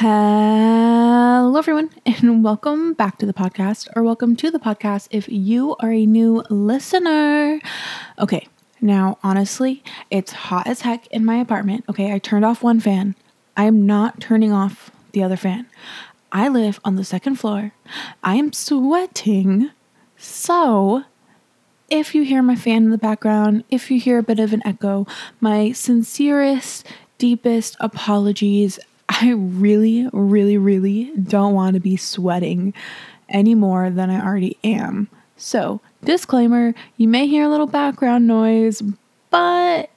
Hello, everyone, and welcome back to the podcast, or welcome to the podcast if you are a new listener. Okay, now, honestly, it's hot as heck in my apartment. Okay, I turned off one fan. I am not turning off the other fan. I live on the second floor. I am sweating. So, if you hear my fan in the background, if you hear a bit of an echo, my sincerest, deepest apologies. I really, really, really don't want to be sweating any more than I already am. So, disclaimer you may hear a little background noise, but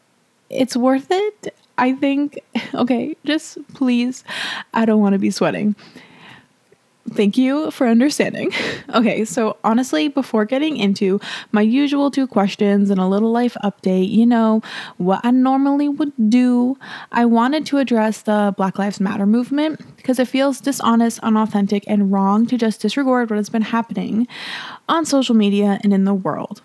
it's worth it. I think, okay, just please, I don't want to be sweating. Thank you for understanding. Okay, so honestly, before getting into my usual two questions and a little life update, you know, what I normally would do, I wanted to address the Black Lives Matter movement because it feels dishonest, unauthentic, and wrong to just disregard what has been happening on social media and in the world.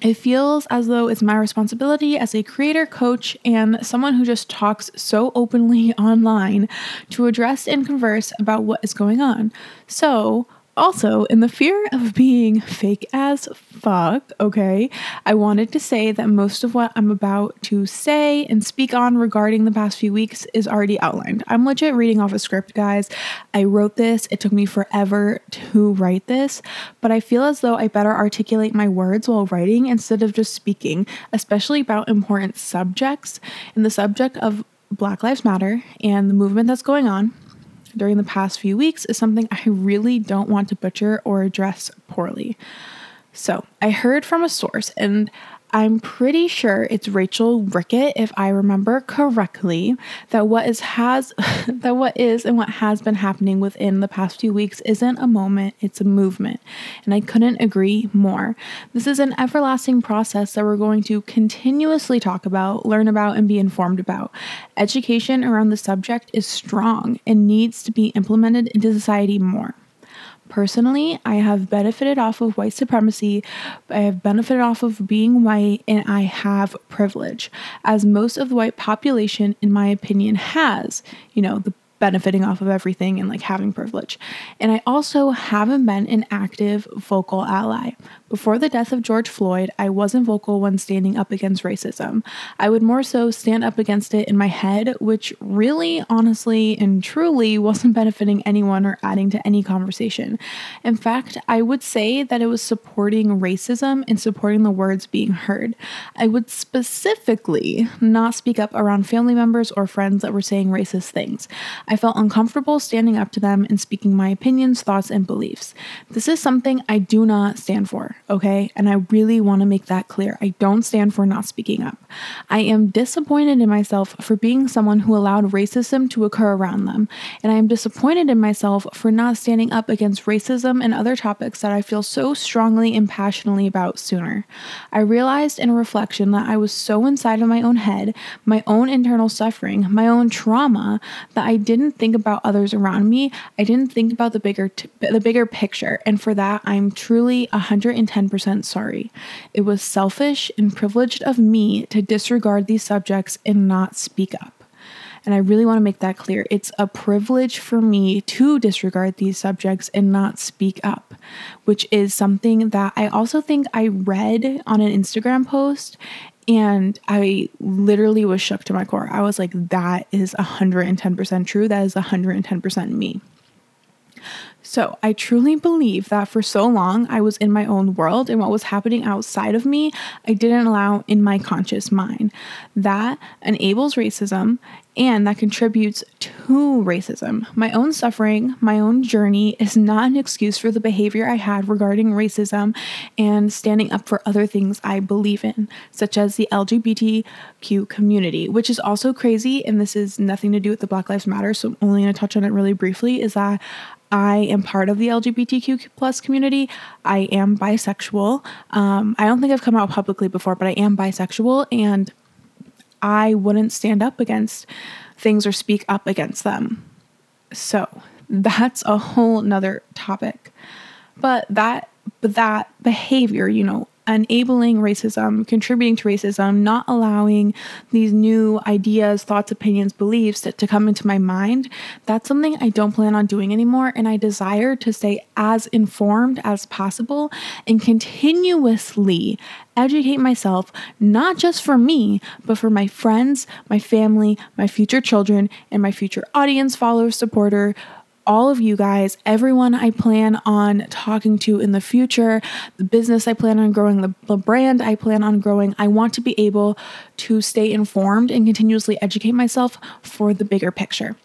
It feels as though it's my responsibility as a creator, coach, and someone who just talks so openly online to address and converse about what is going on. So, also, in the fear of being fake as fuck, okay, I wanted to say that most of what I'm about to say and speak on regarding the past few weeks is already outlined. I'm legit reading off a script, guys. I wrote this, it took me forever to write this, but I feel as though I better articulate my words while writing instead of just speaking, especially about important subjects. And the subject of Black Lives Matter and the movement that's going on during the past few weeks is something I really don't want to butcher or address poorly. So, I heard from a source, and I'm pretty sure it's Rachel Ricketts, if I remember correctly, that what is has that what is and what has been happening within the past few weeks isn't a moment, it's a movement. And I couldn't agree more. This is an everlasting process that we're going to continuously talk about, learn about, and be informed about. Education around the subject is strong and needs to be implemented into society more. Personally, I have benefited off of white supremacy. I have benefited off of being white, and I have privilege, as most of the white population, in my opinion, has. You know, the benefiting off of everything and like having privilege. And I also haven't been an active vocal ally. Before the death of George Floyd, I wasn't vocal when standing up against racism. I would more so stand up against it in my head, which really, honestly, and truly wasn't benefiting anyone or adding to any conversation. In fact, I would say that it was supporting racism and supporting the words being heard. I would specifically not speak up around family members or friends that were saying racist things. I felt uncomfortable standing up to them and speaking my opinions, thoughts, and beliefs. This is something I do not stand for, okay? And I really want to make that clear. I don't stand for not speaking up. I am disappointed in myself for being someone who allowed racism to occur around them, and I am disappointed in myself for not standing up against racism and other topics that I feel so strongly and passionately about sooner. I realized in reflection that I was so inside of my own head, my own internal suffering, my own trauma, that I didn't think about others around me. I didn't think about the bigger t- the bigger picture, and for that I'm truly 110% sorry. It was selfish and privileged of me to disregard these subjects and not speak up. And I really want to make that clear. It's a privilege for me to disregard these subjects and not speak up, which is something that I also think I read on an Instagram post and I literally was shook to my core. I was like, that is 110% true. That is 110% me. So, I truly believe that for so long I was in my own world and what was happening outside of me, I didn't allow in my conscious mind. That enables racism and that contributes to racism. My own suffering, my own journey is not an excuse for the behavior I had regarding racism and standing up for other things I believe in, such as the LGBTQ community, which is also crazy. And this is nothing to do with the Black Lives Matter, so I'm only going to touch on it really briefly. Is that I am part of the LGBTQ plus community. I am bisexual. Um, I don't think I've come out publicly before, but I am bisexual, and I wouldn't stand up against things or speak up against them. So that's a whole nother topic. But that but that behavior, you know, enabling racism, contributing to racism, not allowing these new ideas, thoughts, opinions, beliefs to, to come into my mind, that's something I don't plan on doing anymore. And I desire to stay as informed as possible and continuously educate myself, not just for me, but for my friends, my family, my future children, and my future audience, follower, supporter all of you guys, everyone I plan on talking to in the future, the business I plan on growing, the, the brand I plan on growing. I want to be able to stay informed and continuously educate myself for the bigger picture.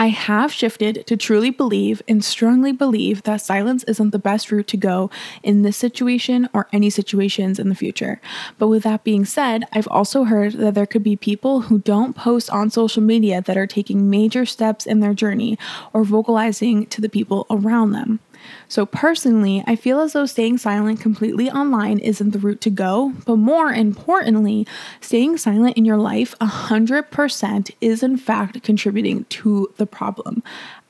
I have shifted to truly believe and strongly believe that silence isn't the best route to go in this situation or any situations in the future. But with that being said, I've also heard that there could be people who don't post on social media that are taking major steps in their journey or vocalizing to the people around them. So, personally, I feel as though staying silent completely online isn't the route to go, but more importantly, staying silent in your life 100% is in fact contributing to the problem.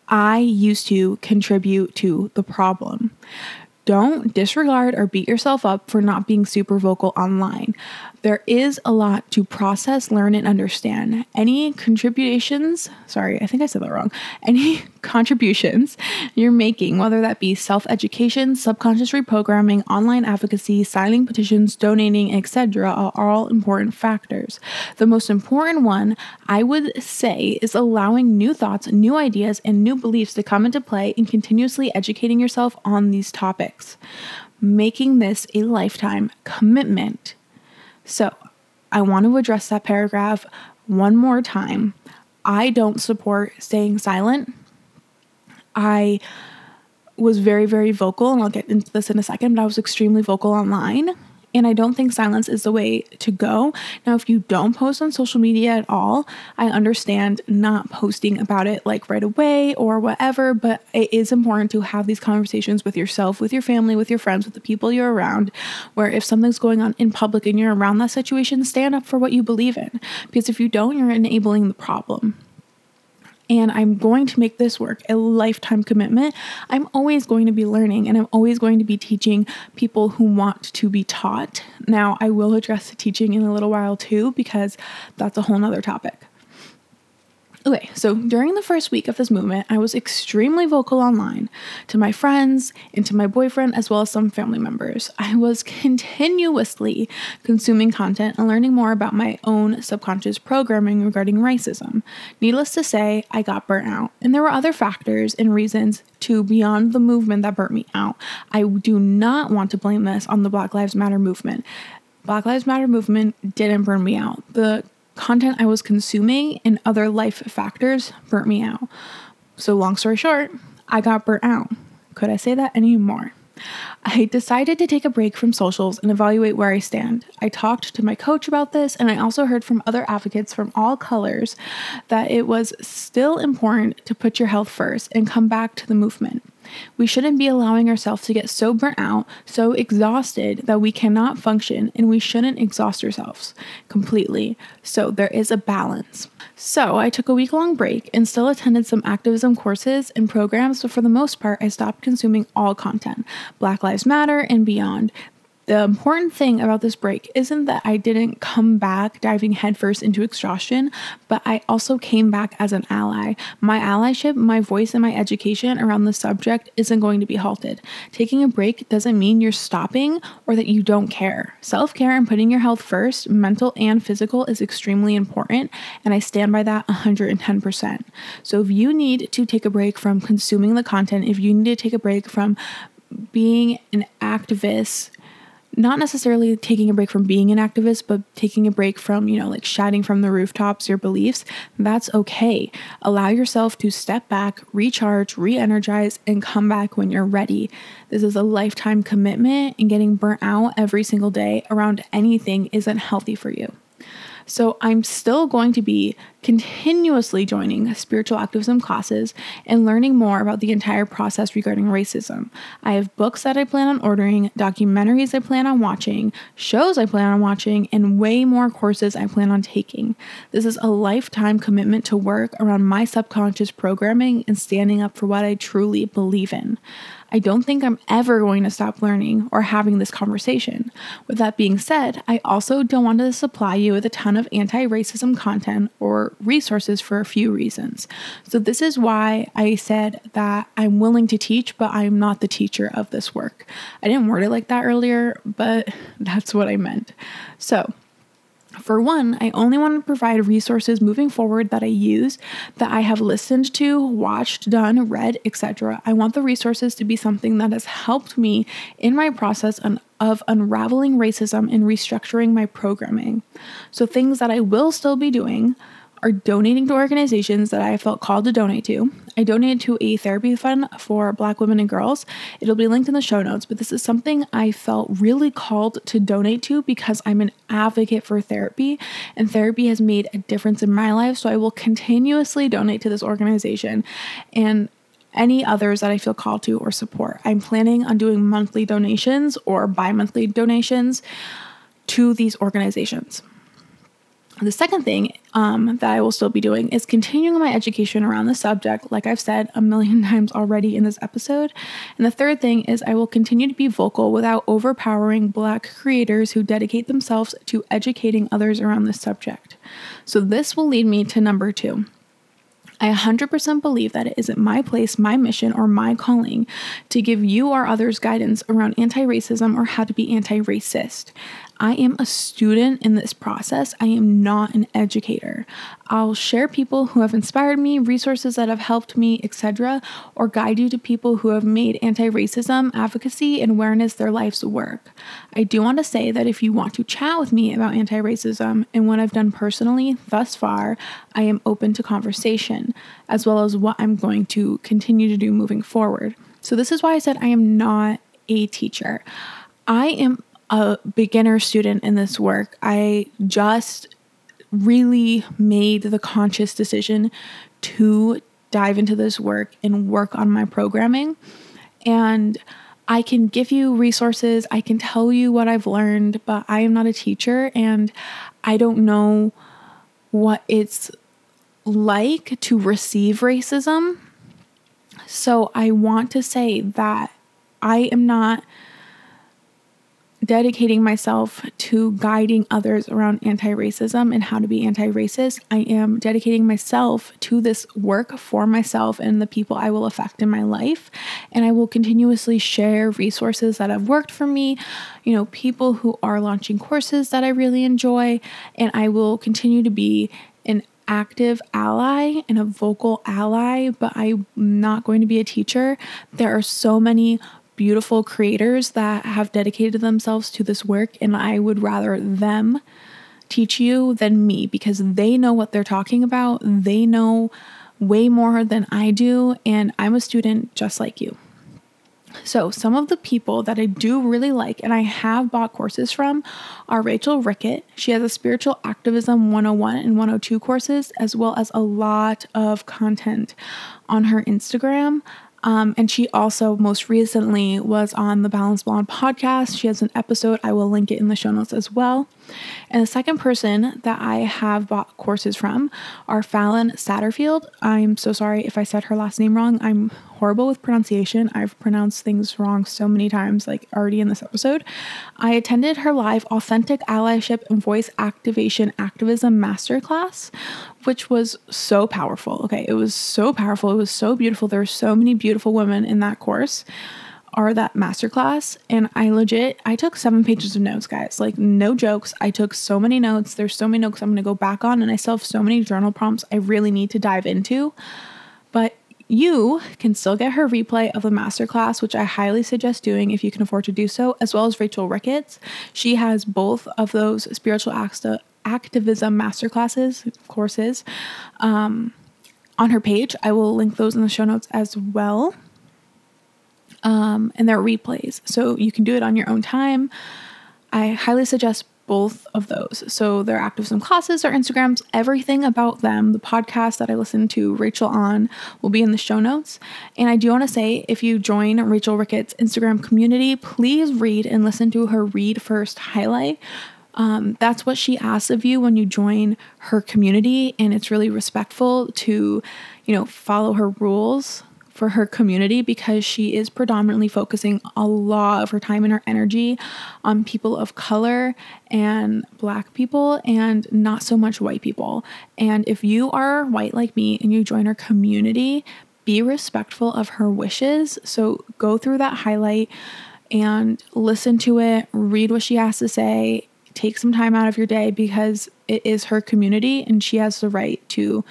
I used to contribute to the problem. Don't disregard or beat yourself up for not being super vocal online. There is a lot to process, learn, and understand. Any contributions, sorry, I think I said that wrong. Any contributions you're making, whether that be self education, subconscious reprogramming, online advocacy, signing petitions, donating, etc., are all important factors. The most important one, I would say, is allowing new thoughts, new ideas, and new beliefs to come into play and continuously educating yourself on these topics. Making this a lifetime commitment so I want to address that paragraph one more time. I don't support staying silent. I was very, very vocal, and I'll get into this in a second, but I was extremely vocal online and I don't think silence is the way to go. Now, if you don't post on social media at all, I understand not posting about it like right away or whatever, but it is important to have these conversations with yourself, with your family, with your friends, with the people you're around, where if something's going on in public and you're around that situation, stand up for what you believe in. Because if you don't, you're enabling the problem and I'm going to make this work a lifetime commitment, I'm always going to be learning and I'm always going to be teaching people who want to be taught. Now, I will address the teaching in a little while too, because that's a whole nother topic. Okay, so during the first week of this movement, I was extremely vocal online to my friends and to my boyfriend, as well as some family members. I was continuously consuming content and learning more about my own subconscious programming regarding racism. Needless to say, I got burnt out, and there were other factors and reasons to beyond the movement that burnt me out. I do not want to blame this on the Black Lives Matter movement. Black Lives Matter movement didn't burn me out. The content I was consuming and other life factors burnt me out. So, long story short, I got burnt out. Could I say that anymore? I decided to take a break from socials and evaluate where I stand. I talked to my coach about this, and I also heard from other advocates from all colors that it was still important to put your health first and come back to the movement. We shouldn't be allowing ourselves to get so burnt out, so exhausted that we cannot function, and we shouldn't exhaust ourselves completely. So there is a balance. So I took a week long break and still attended some activism courses and programs, but for the most part, I stopped consuming all content Black Lives Matter and beyond the important thing about this break isn't that I didn't come back diving headfirst into exhaustion, but I also came back as an ally. My allyship, my voice, and my education around the subject isn't going to be halted. Taking a break doesn't mean you're stopping or that you don't care. Self care and putting your health first, mental and physical, is extremely important, and I stand by that 110%. So if you need to take a break from consuming the content, if you need to take a break from being an activist, not necessarily taking a break from being an activist, but taking a break from, you know, like shouting from the rooftops your beliefs, that's okay. Allow yourself to step back, recharge, re energize, and come back when you're ready. This is a lifetime commitment, and getting burnt out every single day around anything isn't healthy for you. So I'm still going to be continuously joining spiritual activism classes and learning more about the entire process regarding racism. I have books that I plan on ordering, documentaries I plan on watching, shows I plan on watching, and way more courses I plan on taking. This is a lifetime commitment to work around my subconscious programming and standing up for what I truly believe in. I don't think I'm ever going to stop learning or having this conversation. With that being said, I also don't want to supply you with a ton of anti racism content or resources for a few reasons. So, this is why I said that I'm willing to teach, but I'm not the teacher of this work. I didn't word it like that earlier, but that's what I meant. So, for one, I only want to provide resources moving forward that I use, that I have listened to, watched, done, read, etc. I want the resources to be something that has helped me in my process of unraveling racism and restructuring my programming. So, things that I will still be doing are donating to organizations that I felt called to donate to. I donated to a therapy fund for Black women and girls. It'll be linked in the show notes, but this is something I felt really called to donate to because I'm an advocate for therapy and therapy has made a difference in my life. So I will continuously donate to this organization and any others that I feel called to or support. I'm planning on doing monthly donations or bi monthly donations to these organizations. The second thing um, that I will still be doing is continuing my education around the subject, like I've said a million times already in this episode. And the third thing is I will continue to be vocal without overpowering Black creators who dedicate themselves to educating others around this subject. So, this will lead me to number two. I 100% believe that it isn't my place, my mission, or my calling to give you or others guidance around anti racism or how to be anti racist. I am a student in this process. I am not an educator. I'll share people who have inspired me, resources that have helped me, etc., or guide you to people who have made anti-racism advocacy and awareness their life's work. I do want to say that if you want to chat with me about anti-racism and what I've done personally thus far, I am open to conversation, as well as what I'm going to continue to do moving forward. So this is why I said I am not a teacher. I am a beginner student in this work. I just really made the conscious decision to dive into this work and work on my programming. And I can give you resources, I can tell you what I've learned, but I am not a teacher and I don't know what it's like to receive racism. So I want to say that I am not dedicating myself to guiding others around anti racism and how to be anti racist. I am dedicating myself to this work for myself and the people I will affect in my life. And I will continuously share resources that have worked for me, you know, people who are launching courses that I really enjoy. And I will continue to be an active ally and a vocal ally, but I'm not going to be a teacher. There are so many beautiful creators that have dedicated themselves to this work, and I would rather them teach you than me because they know what they're talking about. They know way more than I do, and I'm a student just like you. So, some of the people that I do really like and I have bought courses from are Rachel Ricketts. She has a spiritual activism 101 and 102 courses, as well as a lot of content on her Instagram. Um, and she also most recently was on the Balanced Blonde podcast. She has an episode. I will link it in the show notes as well. And the second person that I have bought courses from are Fallon Satterfield. I'm so sorry if I said her last name wrong. I'm horrible with pronunciation. I've pronounced things wrong so many times, like already in this episode. I attended her live Authentic Allyship and Voice Activation Activism Masterclass, which was so powerful. Okay, it was so powerful. It was so beautiful. There were so many beautiful women in that course or that masterclass and I legit I took 7 pages of notes guys like no jokes I took so many notes there's so many notes I'm going to go back on and I still have so many journal prompts I really need to dive into but you can still get her replay of the masterclass, which I highly suggest doing if you can afford to do so, as well as Rachel Ricketts. She has both of those spiritual activism masterclasses courses um, on her page. I will link those in the show notes as well. Um, and they're replays, so you can do it on your own time. I highly suggest both of those. So their activism classes, their Instagrams, everything about them, the podcast that I listened to Rachel on will be in the show notes. And I do want to say if you join Rachel Ricketts' Instagram community, please read and listen to her read first highlight. Um, that's what she asks of you when you join her community, and it's really respectful to, you know, follow her rules for her community because she is predominantly focusing a lot of her time and her energy on people of color and black people and not so much white people. And if you are white like me and you join her community, be respectful of her wishes. So go through that highlight and listen to it, read what she has to say, take some time out of your day because it is her community and she has the right to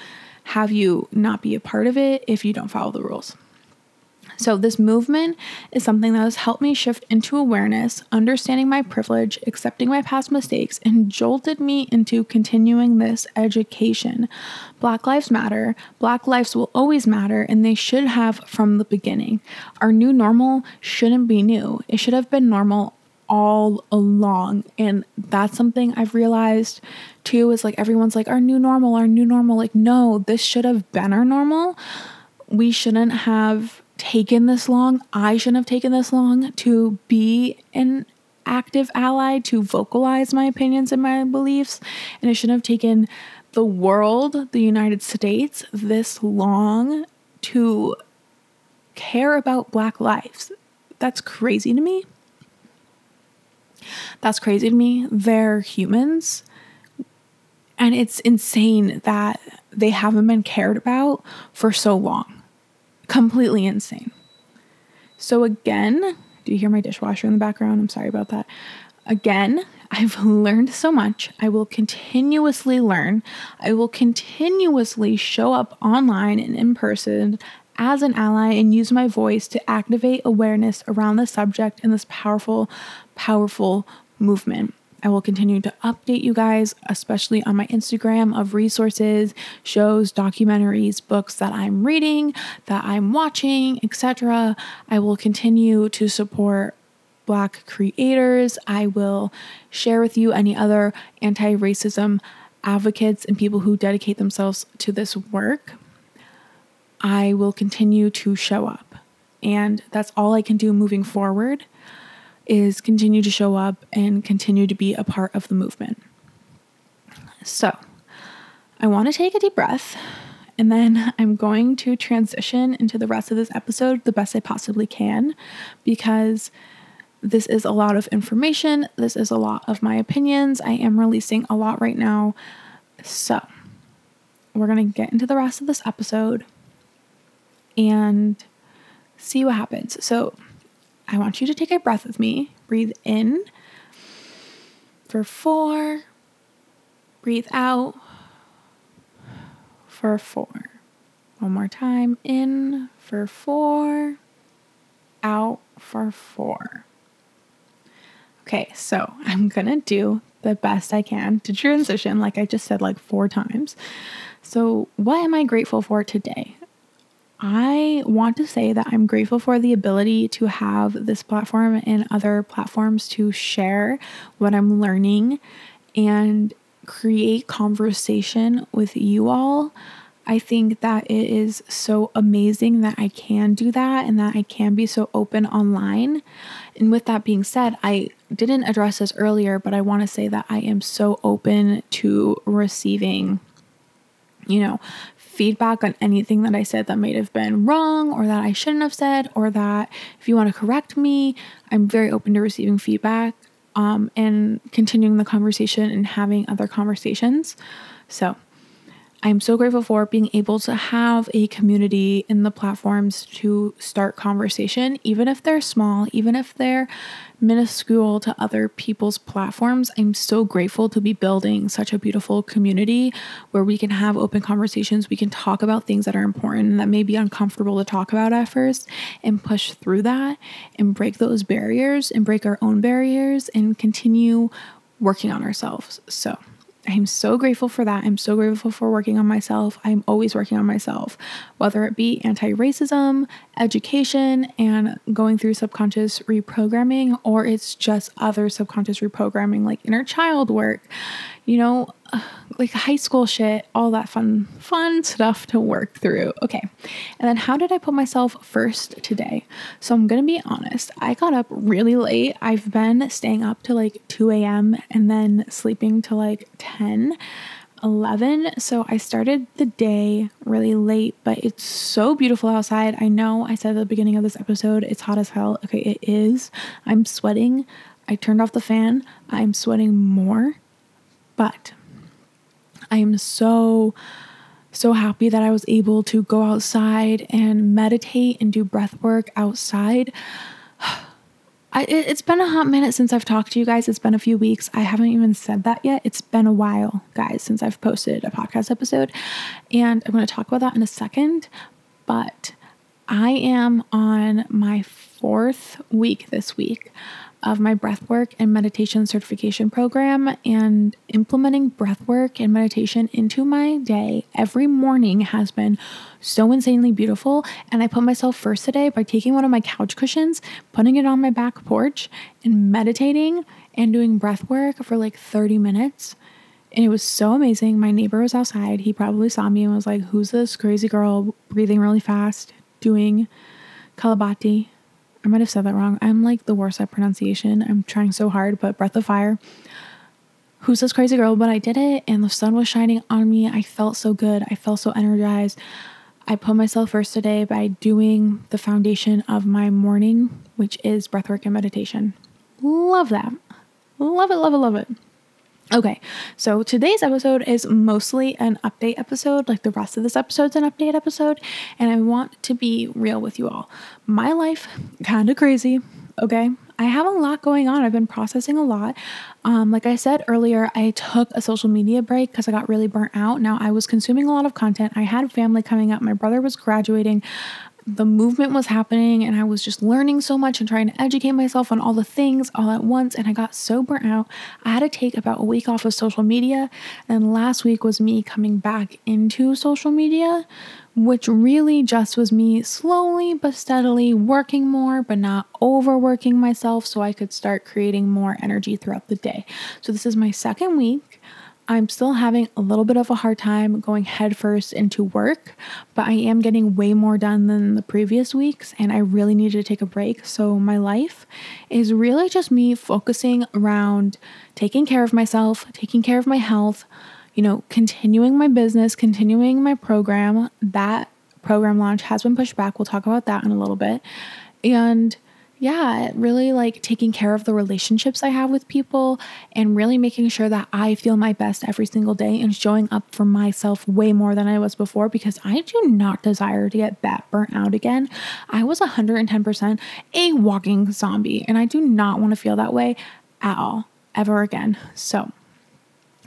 have you not be a part of it if you don't follow the rules. So, this movement is something that has helped me shift into awareness, understanding my privilege, accepting my past mistakes, and jolted me into continuing this education. Black lives matter, Black lives will always matter, and they should have from the beginning. Our new normal shouldn't be new, it should have been normal all along. And that's something I've realized too is like everyone's like, our new normal, our new normal. Like, no, this should have been our normal. We shouldn't have taken this long. I shouldn't have taken this long to be an active ally, to vocalize my opinions and my beliefs. And it shouldn't have taken the world, the United States, this long to care about Black lives. That's crazy to me. That's crazy to me. They're humans. And it's insane that they haven't been cared about for so long completely insane. So, again, do you hear my dishwasher in the background? I'm sorry about that. Again, I've learned so much. I will continuously learn. I will continuously show up online and in person as an ally and use my voice to activate awareness around the subject in this powerful, powerful movement. I will continue to update you guys, especially on my Instagram, of resources, shows, documentaries, books that I'm reading, that I'm watching, etc. I will continue to support Black creators. I will share with you any other anti racism advocates and people who dedicate themselves to this work. I will continue to show up. And that's all I can do moving forward is continue to show up and continue to be a part of the movement. So, I want to take a deep breath and then I'm going to transition into the rest of this episode the best I possibly can because this is a lot of information. This is a lot of my opinions. I am releasing a lot right now. So, we're going to get into the rest of this episode and see what happens. So, I want you to take a breath with me. Breathe in for four. Breathe out for four. One more time. In for four. Out for four. Okay, so I'm gonna do the best I can to transition, like I just said, like four times. So, what am I grateful for today? I want to say that I'm grateful for the ability to have this platform and other platforms to share what I'm learning and create conversation with you all. I think that it is so amazing that I can do that and that I can be so open online. And with that being said, I didn't address this earlier, but I want to say that I am so open to receiving, you know, feedback on anything that I said that might have been wrong or that I shouldn't have said, or that if you want to correct me, I'm very open to receiving feedback um, and continuing the conversation and having other conversations. So, I'm so grateful for being able to have a community in the platforms to start conversation, even if they're small, even if they're minuscule to other people's platforms. I'm so grateful to be building such a beautiful community where we can have open conversations. We can talk about things that are important that may be uncomfortable to talk about at first and push through that and break those barriers and break our own barriers and continue working on ourselves. So, I'm so grateful for that. I'm so grateful for working on myself. I'm always working on myself, whether it be anti racism, education, and going through subconscious reprogramming, or it's just other subconscious reprogramming like inner child work, you know, like high school shit, all that fun, fun stuff to work through. Okay. And then how did I put myself first today? So I'm going to be honest. I got up really late. I've been staying up to like 2 a.m. and then sleeping to like 10. 11. So I started the day really late, but it's so beautiful outside. I know I said at the beginning of this episode it's hot as hell. Okay, it is. I'm sweating. I turned off the fan. I'm sweating more. But I am so so happy that I was able to go outside and meditate and do breath work outside. I, it's been a hot minute since I've talked to you guys. It's been a few weeks. I haven't even said that yet. It's been a while, guys, since I've posted a podcast episode. And I'm going to talk about that in a second. But I am on my fourth week this week of my breathwork and meditation certification program and implementing breathwork and meditation into my day every morning has been so insanely beautiful and I put myself first today by taking one of my couch cushions, putting it on my back porch and meditating and doing breath work for like 30 minutes. And it was so amazing. My neighbor was outside. He probably saw me and was like, "Who's this crazy girl breathing really fast doing Kapalabhati?" I might have said that wrong. I'm like the worst at pronunciation. I'm trying so hard, but Breath of Fire. Who's this crazy girl? But I did it and the sun was shining on me. I felt so good. I felt so energized. I put myself first today by doing the foundation of my morning, which is breathwork and meditation. Love that. Love it, love it, love it. Okay, so today's episode is mostly an update episode, like the rest of this episode's an update episode, and I want to be real with you all. My life, kind of crazy, okay? I have a lot going on. I've been processing a lot. Um, like I said earlier, I took a social media break because I got really burnt out. Now I was consuming a lot of content. I had family coming up. My brother was graduating the movement was happening and I was just learning so much and trying to educate myself on all the things all at once. And I got so burnt out. I had to take about a week off of social media. And last week was me coming back into social media, which really just was me slowly but steadily working more, but not overworking myself so I could start creating more energy throughout the day. So this is my second week. I'm still having a little bit of a hard time going headfirst into work, but I am getting way more done than the previous weeks, and I really needed to take a break. So, my life is really just me focusing around taking care of myself, taking care of my health, you know, continuing my business, continuing my program. That program launch has been pushed back. We'll talk about that in a little bit. And yeah, really like taking care of the relationships I have with people and really making sure that I feel my best every single day and showing up for myself way more than I was before because I do not desire to get that burnt out again. I was 110% a walking zombie and I do not want to feel that way at all ever again. So,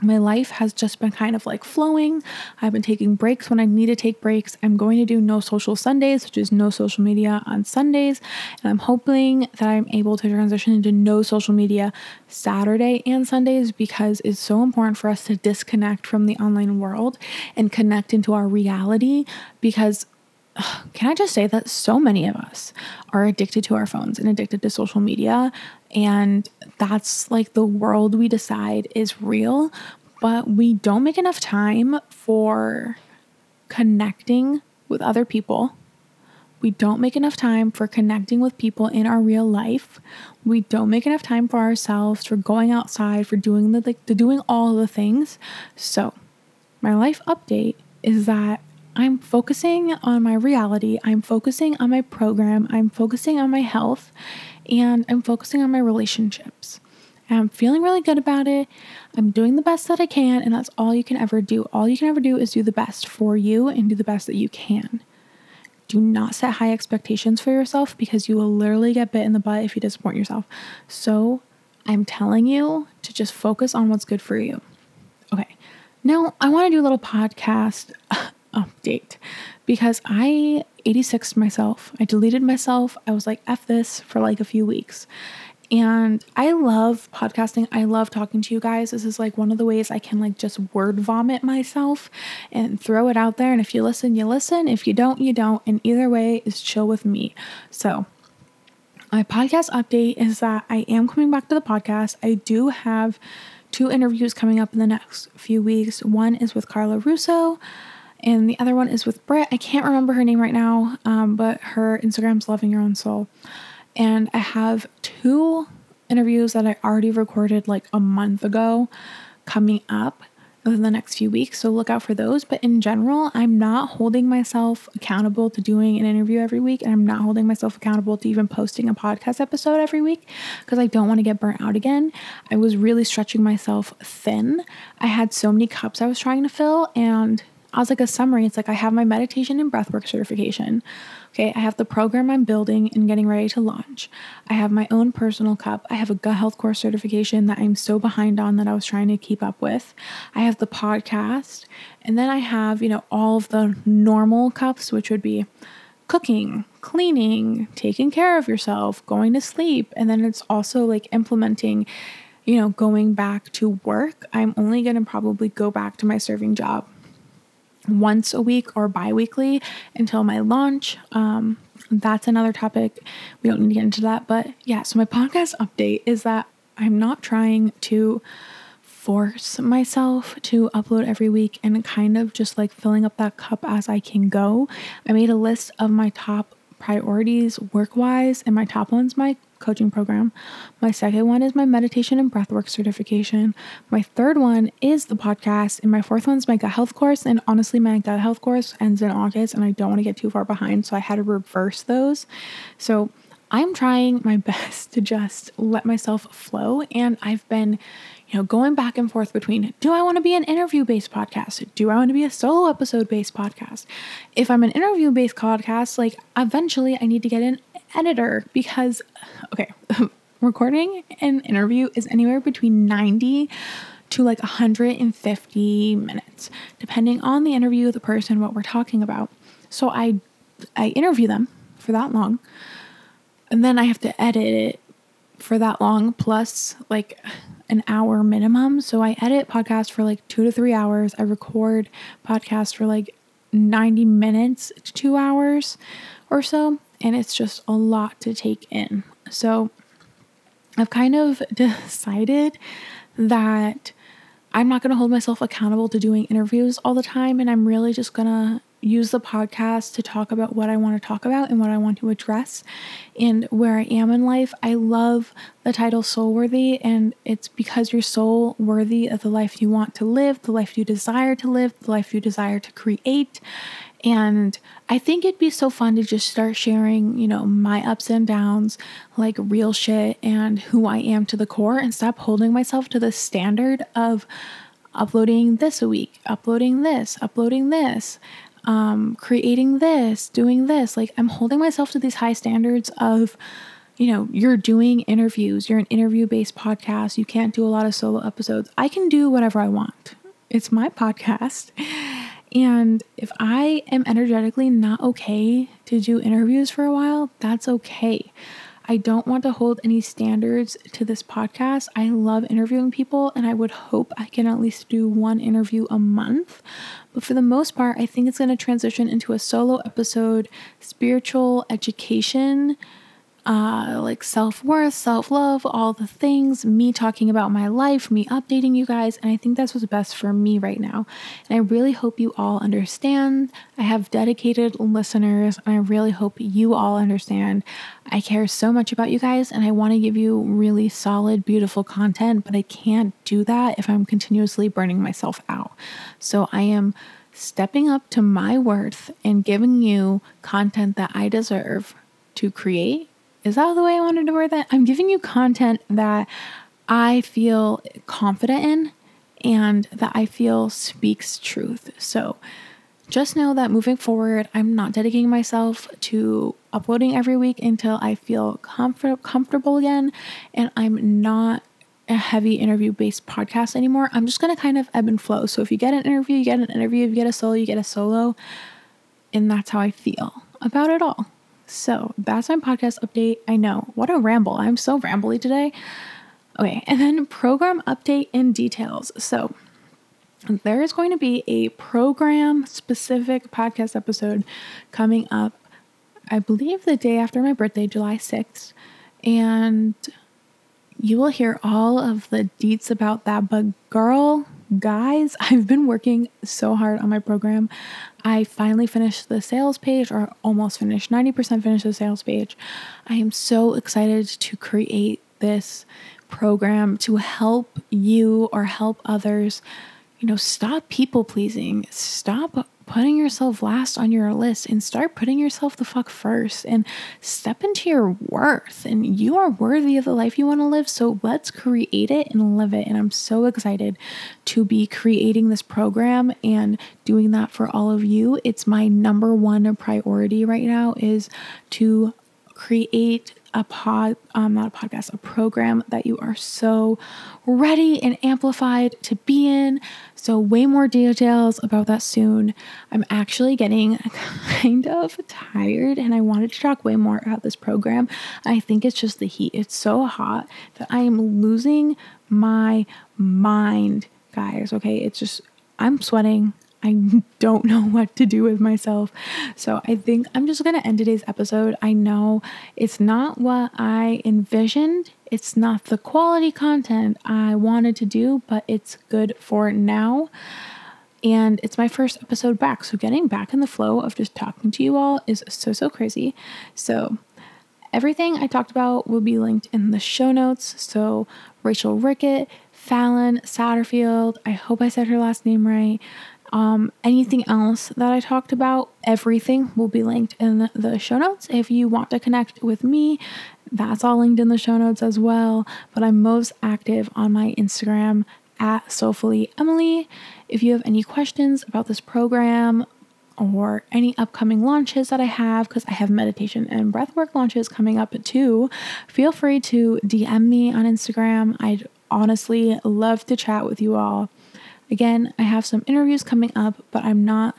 my life has just been kind of like flowing. I've been taking breaks when I need to take breaks. I'm going to do no social Sundays, which is no social media on Sundays. And I'm hoping that I'm able to transition into no social media Saturday and Sundays because it's so important for us to disconnect from the online world and connect into our reality because can I just say that so many of us are addicted to our phones and addicted to social media? And that's like the world we decide is real, but we don't make enough time for connecting with other people. We don't make enough time for connecting with people in our real life. We don't make enough time for ourselves, for going outside, for doing the like the doing all the things. So, my life update is that I'm focusing on my reality, I'm focusing on my program, I'm focusing on my health, and I'm focusing on my relationships. And I'm feeling really good about it. I'm doing the best that I can, and that's all you can ever do. All you can ever do is do the best for you and do the best that you can. Do not set high expectations for yourself because you will literally get bit in the butt if you disappoint yourself. So, I'm telling you to just focus on what's good for you. Okay, now I want to do a little podcast Oh, update because I 86 myself. I deleted myself. I was like, F this for like a few weeks. And I love podcasting. I love talking to you guys. This is like one of the ways I can like just word vomit myself and throw it out there. And if you listen, you listen. If you don't, you don't. And either way is chill with me. So, my podcast update is that I am coming back to the podcast. I do have two interviews coming up in the next few weeks. One is with Carla Russo and the other one is with Britt. I can't remember her name right now, um, but her Instagram's Loving Your Own Soul. And I have two interviews that I already recorded like a month ago coming up. within the next few weeks. So look out for those. But in general, I'm not holding myself accountable to doing an interview every week. And I'm not holding myself accountable to even posting a podcast episode every week because I don't want to get burnt out again. I was really stretching myself thin. I had so many cups I was trying to fill. And as like a summary, it's like I have my meditation and breathwork certification. Okay, I have the program I'm building and getting ready to launch. I have my own personal cup. I have a gut health course certification that I'm so behind on that I was trying to keep up with. I have the podcast. And then I have, you know, all of the normal cups, which would be cooking, cleaning, taking care of yourself, going to sleep. And then it's also like implementing, you know, going back to work. I'm only going to probably go back to my serving job once a week or bi weekly until my launch. Um, that's another topic. We don't need to get into that. But yeah, so my podcast update is that I'm not trying to force myself to upload every week and kind of just like filling up that cup as I can go. I made a list of my top priorities work wise, and my top one's my coaching program. My second one is my meditation and breathwork certification. My third one is the podcast. And my fourth one's my gut health course. And honestly, my gut health course ends in August and I don't want to get too far behind. So I had to reverse those. So I'm trying my best to just let myself flow. And I've been, you know, going back and forth between do I want to be an interview based podcast? Do I want to be a solo episode based podcast? If I'm an interview based podcast, like eventually I need to get an editor because, okay, recording an interview is anywhere between 90 to like 150 minutes, depending on the interview, the person, what we're talking about. So I I interview them for that long, and then I have to edit it for that long plus like an hour minimum. So I edit podcast for like two to three hours. I record podcast for like 90 minutes to two hours or so and it's just a lot to take in. So I've kind of decided that I'm not going to hold myself accountable to doing interviews all the time, and I'm really just going to use the podcast to talk about what I want to talk about and what I want to address and where I am in life. I love the title Soul Worthy, and it's because you're soul worthy of the life you want to live, the life you desire to live, the life you desire to create. And I think it'd be so fun to just start sharing, you know, my ups and downs, like real shit and who I am to the core and stop holding myself to the standard of uploading this a week, uploading this, uploading this, um, creating this, doing this. Like I'm holding myself to these high standards of, you know, you're doing interviews, you're an interview based podcast, you can't do a lot of solo episodes. I can do whatever I want. It's my podcast. And if I am energetically not okay to do interviews for a while, that's okay. I don't want to hold any standards to this podcast. I love interviewing people and I would hope I can at least do one interview a month. But for the most part, I think it's going to transition into a solo episode, spiritual education uh, like self worth, self love, all the things, me talking about my life, me updating you guys. And I think that's what's best for me right now. And I really hope you all understand. I have dedicated listeners, and I really hope you all understand. I care so much about you guys, and I want to give you really solid, beautiful content, but I can't do that if I'm continuously burning myself out. So I am stepping up to my worth and giving you content that I deserve to create is that the way I wanted to word that? I'm giving you content that I feel confident in and that I feel speaks truth. So just know that moving forward, I'm not dedicating myself to uploading every week until I feel comfort- comfortable again. And I'm not a heavy interview based podcast anymore. I'm just going to kind of ebb and flow. So if you get an interview, you get an interview. If you get a solo, you get a solo. And that's how I feel about it all. So that's my podcast update. I know, what a ramble. I'm so rambly today. Okay, and then program update and details. So there is going to be a program specific podcast episode coming up, I believe the day after my birthday, July 6th. And you will hear all of the deets about that. But girl, guys, I've been working so hard on my program. I finally finished the sales page, or almost finished, 90% finished the sales page. I am so excited to create this program to help you or help others, you know, stop people pleasing. Stop putting yourself last on your list and start putting yourself the fuck first and step into your worth. And you are worthy of the life you want to live. So let's create it and live it. And I'm so excited to be creating this program and doing that for all of you. It's my number one priority right now is to create a pod, um, not a podcast, a program that you are so ready and amplified to be in. So, way more details about that soon. I'm actually getting kind of tired and I wanted to talk way more about this program. I think it's just the heat. It's so hot that I am losing my mind, guys. Okay, it's just, I'm sweating. I don't know what to do with myself. So I think I'm just going to end today's episode. I know it's not what I envisioned, it's not the quality content I wanted to do, but it's good for now. And it's my first episode back. So getting back in the flow of just talking to you all is so, so crazy. So everything I talked about will be linked in the show notes. So Rachel Ricketts, Fallon Satterfield, I hope I said her last name right. Um, anything else that I talked about, everything will be linked in the show notes. If you want to connect with me, that's all linked in the show notes as well. But I'm most active on my Instagram at Soulfully Emily. If you have any questions about this program or any upcoming launches that I have, because I have meditation and breathwork launches coming up too, feel free to DM me on Instagram. I'd honestly love to chat with you all. Again, I have some interviews coming up, but I'm not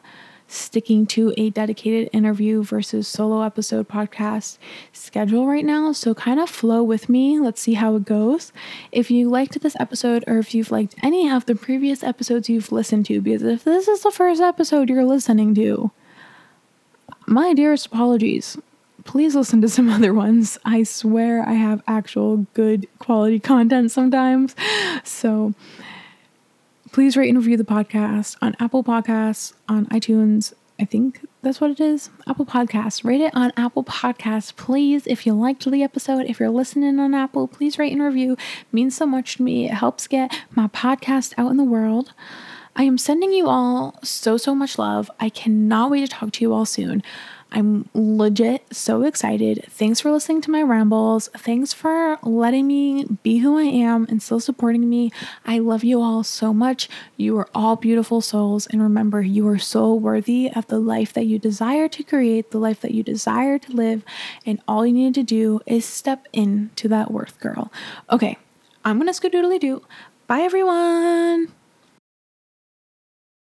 sticking to a dedicated interview versus solo episode podcast schedule right now. So kind of flow with me. Let's see how it goes. If you liked this episode or if you've liked any of the previous episodes you've listened to, because if this is the first episode you're listening to, my dearest apologies. Please listen to some other ones. I swear I have actual good quality content sometimes. So, Please rate and review the podcast on Apple Podcasts, on iTunes. I think that's what it is. Apple Podcasts. Rate it on Apple Podcasts, please. If you liked the episode, if you're listening on Apple, please rate and review. It means so much to me. It helps get my podcast out in the world. I am sending you all so, so much love. I cannot wait to talk to you all soon. I'm legit so excited. Thanks for listening to my rambles. Thanks for letting me be who I am and still supporting me. I love you all so much. You are all beautiful souls. And remember, you are so worthy of the life that you desire to create, the life that you desire to live. And all you need to do is step into that worth, girl. Okay, I'm going to skedoodly do. Bye, everyone.